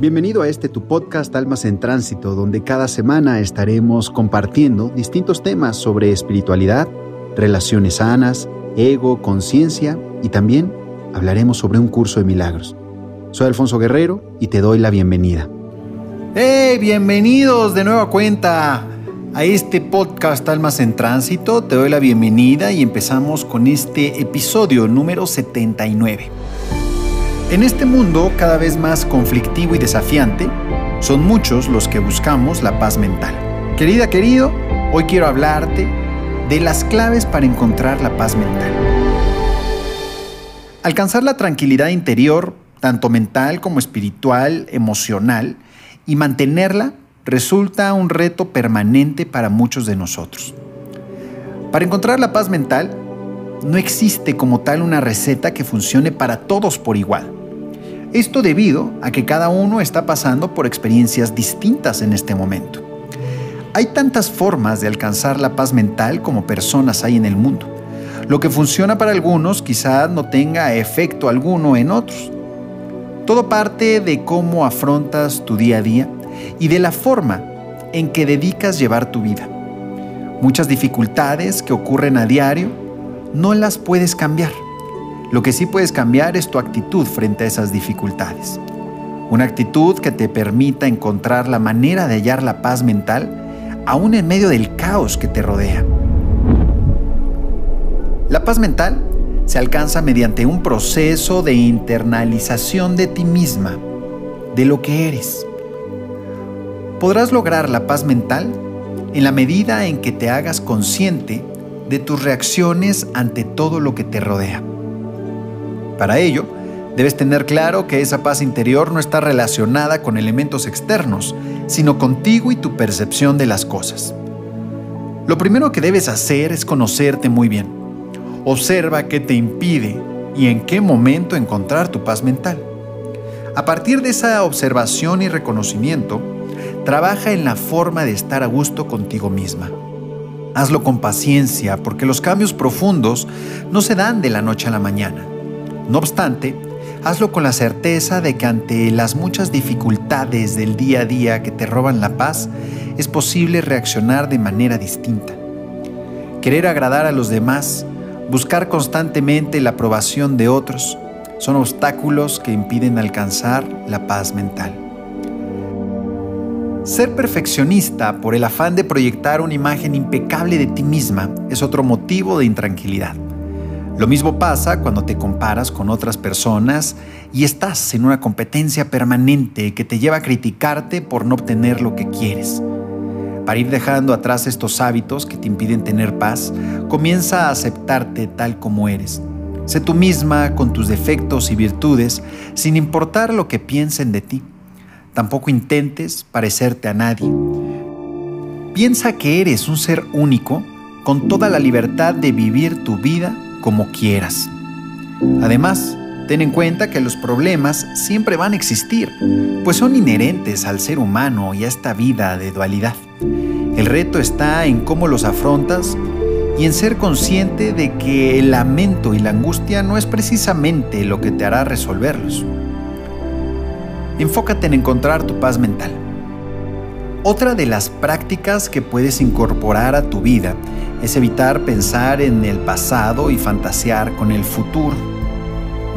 Bienvenido a este tu podcast Almas en Tránsito, donde cada semana estaremos compartiendo distintos temas sobre espiritualidad, relaciones sanas, ego, conciencia y también hablaremos sobre un curso de milagros. Soy Alfonso Guerrero y te doy la bienvenida. ¡Hey! Bienvenidos de nueva cuenta a este podcast Almas en Tránsito. Te doy la bienvenida y empezamos con este episodio número 79. En este mundo cada vez más conflictivo y desafiante, son muchos los que buscamos la paz mental. Querida, querido, hoy quiero hablarte de las claves para encontrar la paz mental. Alcanzar la tranquilidad interior, tanto mental como espiritual, emocional, y mantenerla resulta un reto permanente para muchos de nosotros. Para encontrar la paz mental, no existe como tal una receta que funcione para todos por igual. Esto debido a que cada uno está pasando por experiencias distintas en este momento. Hay tantas formas de alcanzar la paz mental como personas hay en el mundo. Lo que funciona para algunos quizás no tenga efecto alguno en otros. Todo parte de cómo afrontas tu día a día y de la forma en que dedicas llevar tu vida. Muchas dificultades que ocurren a diario no las puedes cambiar. Lo que sí puedes cambiar es tu actitud frente a esas dificultades. Una actitud que te permita encontrar la manera de hallar la paz mental aún en medio del caos que te rodea. La paz mental se alcanza mediante un proceso de internalización de ti misma, de lo que eres. Podrás lograr la paz mental en la medida en que te hagas consciente de tus reacciones ante todo lo que te rodea. Para ello, debes tener claro que esa paz interior no está relacionada con elementos externos, sino contigo y tu percepción de las cosas. Lo primero que debes hacer es conocerte muy bien Observa qué te impide y en qué momento encontrar tu paz mental. A partir de esa observación y reconocimiento, trabaja en la forma de estar a gusto contigo misma. Hazlo con paciencia porque los cambios profundos no se dan de la noche a la mañana. No obstante, hazlo con la certeza de que ante las muchas dificultades del día a día que te roban la paz, es posible reaccionar de manera distinta. Querer agradar a los demás buscar constantemente la aprobación de otros son obstáculos que impiden alcanzar la paz mental. Ser perfeccionista por el afán de proyectar una imagen impecable de ti misma es otro motivo de intranquilidad. Lo mismo pasa cuando te comparas con otras personas y estás en una competencia permanente que te lleva a criticarte por no obtener lo que quieres. Para ir dejando atrás estos hábitos que te impiden tener paz, comienza a aceptarte tal como eres. Sé tú misma con tus defectos y virtudes, sin importar lo que piensen de ti. Tampoco intentes parecerte a nadie. Piensa que eres un ser único con toda la libertad de vivir tu vida como quieras. Además, ten en cuenta que los problemas siempre van a existir, pues son inherentes al ser humano y a esta vida de dualidad. El reto está en cómo los afrontas y en ser consciente de que el lamento y la angustia no es precisamente lo que te hará resolverlos. Enfócate en encontrar tu paz mental. Otra de las prácticas que puedes incorporar a tu vida es evitar pensar en el pasado y fantasear con el futuro.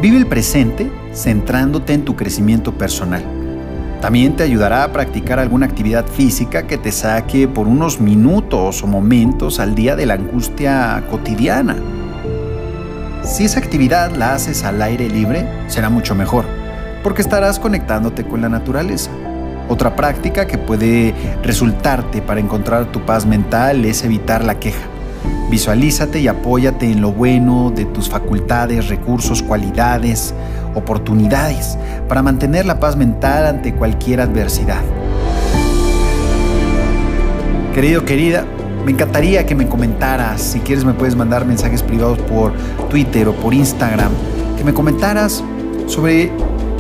Vive el presente centrándote en tu crecimiento personal. También te ayudará a practicar alguna actividad física que te saque por unos minutos o momentos al día de la angustia cotidiana. Si esa actividad la haces al aire libre, será mucho mejor, porque estarás conectándote con la naturaleza. Otra práctica que puede resultarte para encontrar tu paz mental es evitar la queja. Visualízate y apóyate en lo bueno de tus facultades, recursos, cualidades, oportunidades para mantener la paz mental ante cualquier adversidad. Querido, querida, me encantaría que me comentaras, si quieres me puedes mandar mensajes privados por Twitter o por Instagram, que me comentaras sobre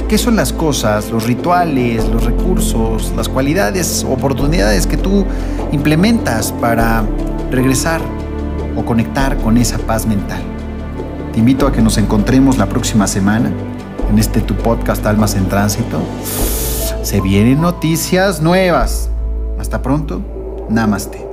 qué son las cosas, los rituales, los recursos, las cualidades, oportunidades que tú implementas para regresar o conectar con esa paz mental. Te invito a que nos encontremos la próxima semana en este tu podcast Almas en Tránsito. Se vienen noticias nuevas. Hasta pronto. Namaste.